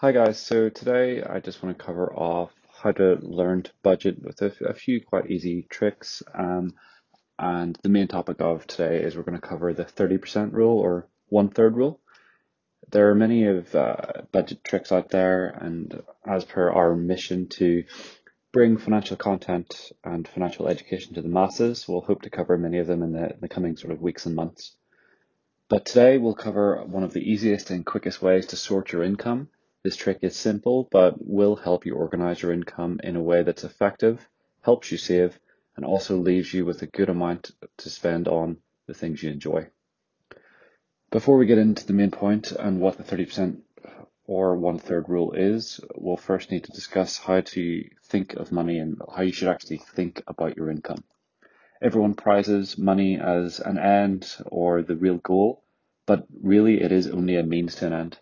Hi guys, so today I just want to cover off how to learn to budget with a, a few quite easy tricks. Um, and the main topic of today is we're going to cover the 30% rule or one third rule. There are many of uh, budget tricks out there, and as per our mission to bring financial content and financial education to the masses, we'll hope to cover many of them in the, in the coming sort of weeks and months. But today we'll cover one of the easiest and quickest ways to sort your income this trick is simple, but will help you organize your income in a way that's effective, helps you save, and also leaves you with a good amount to spend on the things you enjoy. Before we get into the main point and what the 30% or one third rule is, we'll first need to discuss how to think of money and how you should actually think about your income. Everyone prizes money as an end or the real goal, but really it is only a means to an end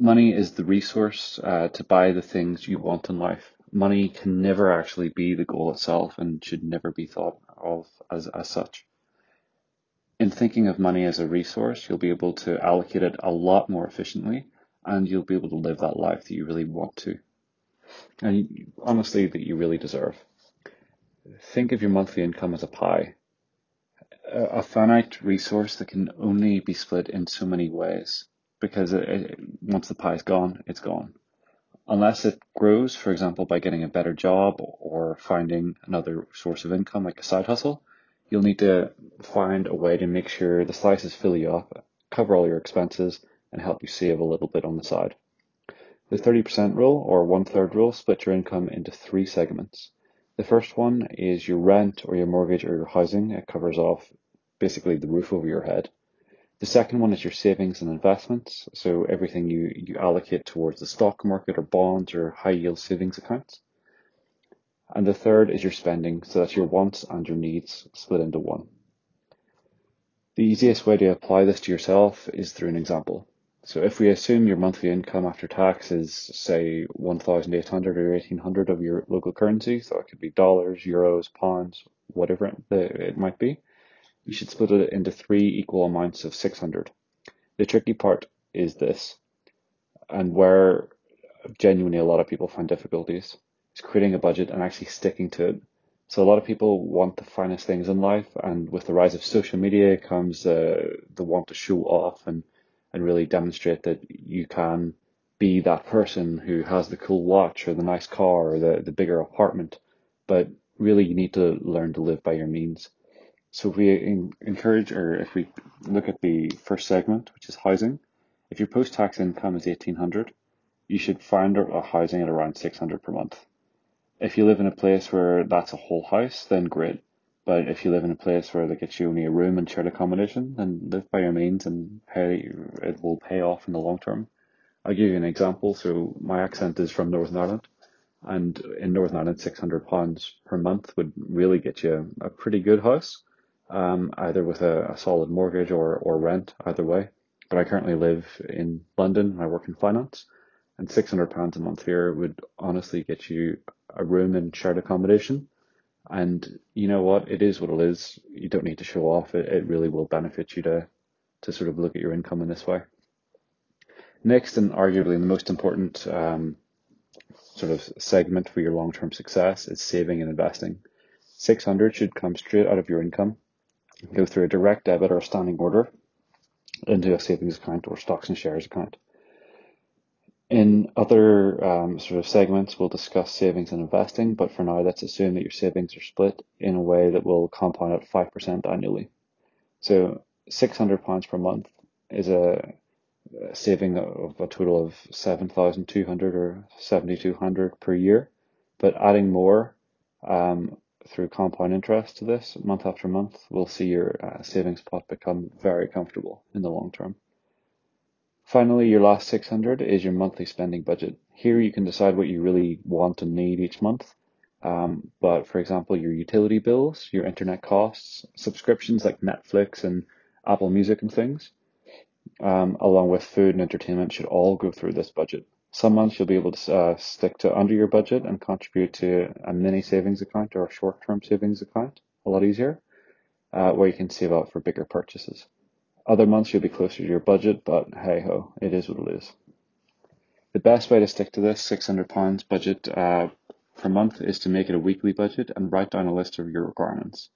money is the resource uh, to buy the things you want in life. Money can never actually be the goal itself and should never be thought of as, as such. In thinking of money as a resource, you'll be able to allocate it a lot more efficiently and you'll be able to live that life that you really want to. And honestly, that you really deserve. Think of your monthly income as a pie, a finite resource that can only be split in so many ways because it, it, once the pie is gone, it's gone. Unless it grows, for example, by getting a better job or finding another source of income like a side hustle, you'll need to find a way to make sure the slices fill you up, cover all your expenses, and help you save a little bit on the side. The 30% rule or one third rule split your income into three segments. The first one is your rent or your mortgage or your housing. It covers off basically the roof over your head. The second one is your savings and investments. So everything you, you allocate towards the stock market or bonds or high yield savings accounts. And the third is your spending. So that's your wants and your needs split into one. The easiest way to apply this to yourself is through an example. So if we assume your monthly income after tax is say 1,800 or 1,800 of your local currency, so it could be dollars, euros, pounds, whatever it might be, you should split it into three equal amounts of 600. The tricky part is this, and where genuinely a lot of people find difficulties, is creating a budget and actually sticking to it. So a lot of people want the finest things in life, and with the rise of social media comes uh, the want to show off and, and really demonstrate that you can be that person who has the cool watch or the nice car or the, the bigger apartment. But really, you need to learn to live by your means. So if we encourage, or if we look at the first segment, which is housing, if your post-tax income is 1800, you should find a housing at around 600 per month. If you live in a place where that's a whole house, then great. But if you live in a place where they get you only a room and shared accommodation, then live by your means and pay, it will pay off in the long term. I'll give you an example. So my accent is from Northern Ireland and in Northern Ireland, 600 pounds per month would really get you a pretty good house um, either with a, a, solid mortgage or, or rent, either way. But I currently live in London. I work in finance, and £600 a month here would honestly get you a room and shared accommodation. And you know what? It is what it is. You don't need to show off. It, it really will benefit you to, to sort of look at your income in this way. Next, and arguably the most important um, sort of segment for your long term success is saving and investing. 600 should come straight out of your income go through a direct debit or a standing order into a savings account or stocks and shares account. In other um, sort of segments, we'll discuss savings and investing, but for now, let's assume that your savings are split in a way that will compound at 5% annually. So £600 per month is a saving of a total of 7,200 or 7,200 per year, but adding more um, through compound interest to this month after month will see your uh, savings pot become very comfortable in the long term. Finally, your last 600 is your monthly spending budget. Here you can decide what you really want and need each month. Um, but for example, your utility bills, your internet costs, subscriptions like Netflix and Apple Music and things, um, along with food and entertainment should all go through this budget. Some months you'll be able to uh, stick to under your budget and contribute to a mini savings account or a short term savings account a lot easier, uh, where you can save up for bigger purchases. Other months you'll be closer to your budget, but hey ho, it is what it is. The best way to stick to this £600 budget uh, per month is to make it a weekly budget and write down a list of your requirements.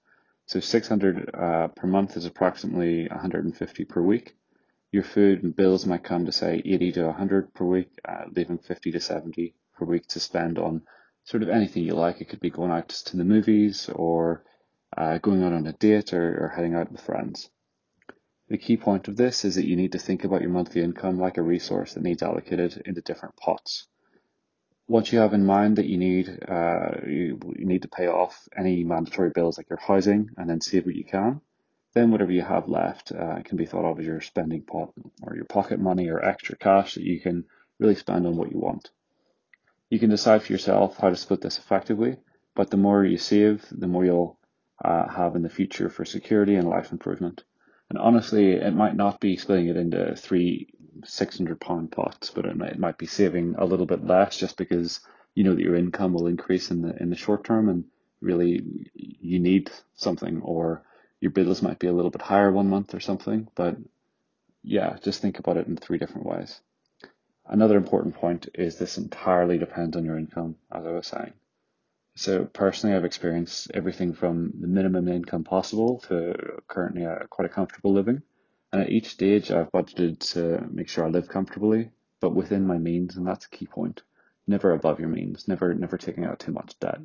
So 600 uh, per month is approximately 150 per week. Your food and bills might come to say 80 to 100 per week, uh, leaving 50 to 70 per week to spend on sort of anything you like. It could be going out to the movies or uh, going out on a date or, or heading out with friends. The key point of this is that you need to think about your monthly income like a resource that needs allocated into different pots. Once you have in mind that you need uh, you, you need to pay off any mandatory bills like your housing and then save what you can, then whatever you have left uh, can be thought of as your spending pot or your pocket money or extra cash that you can really spend on what you want. You can decide for yourself how to split this effectively, but the more you save, the more you'll uh, have in the future for security and life improvement. And honestly, it might not be splitting it into three six hundred pound pots, but it might, it might be saving a little bit less just because you know that your income will increase in the in the short term, and really you need something, or your bills might be a little bit higher one month or something. But yeah, just think about it in three different ways. Another important point is this entirely depends on your income, as I was saying. So personally, I've experienced everything from the minimum income possible to currently a, quite a comfortable living. And at each stage, I've budgeted to make sure I live comfortably, but within my means, and that's a key point. Never above your means, never never taking out too much debt.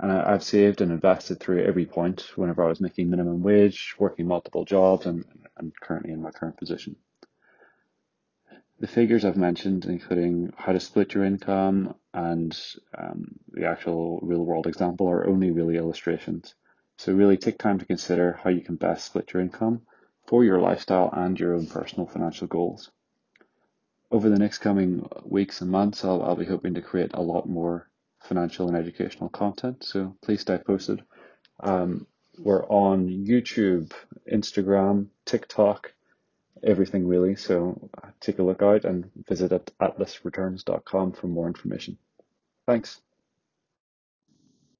And I, I've saved and invested through every point whenever I was making minimum wage, working multiple jobs, and, and currently in my current position. The figures I've mentioned, including how to split your income and um, the actual real world example, are only really illustrations. So, really take time to consider how you can best split your income for your lifestyle and your own personal financial goals. Over the next coming weeks and months, I'll, I'll be hoping to create a lot more financial and educational content. So, please stay posted. Um, we're on YouTube, Instagram, TikTok everything really. So take a look out and visit at atlasreturns.com for more information. Thanks.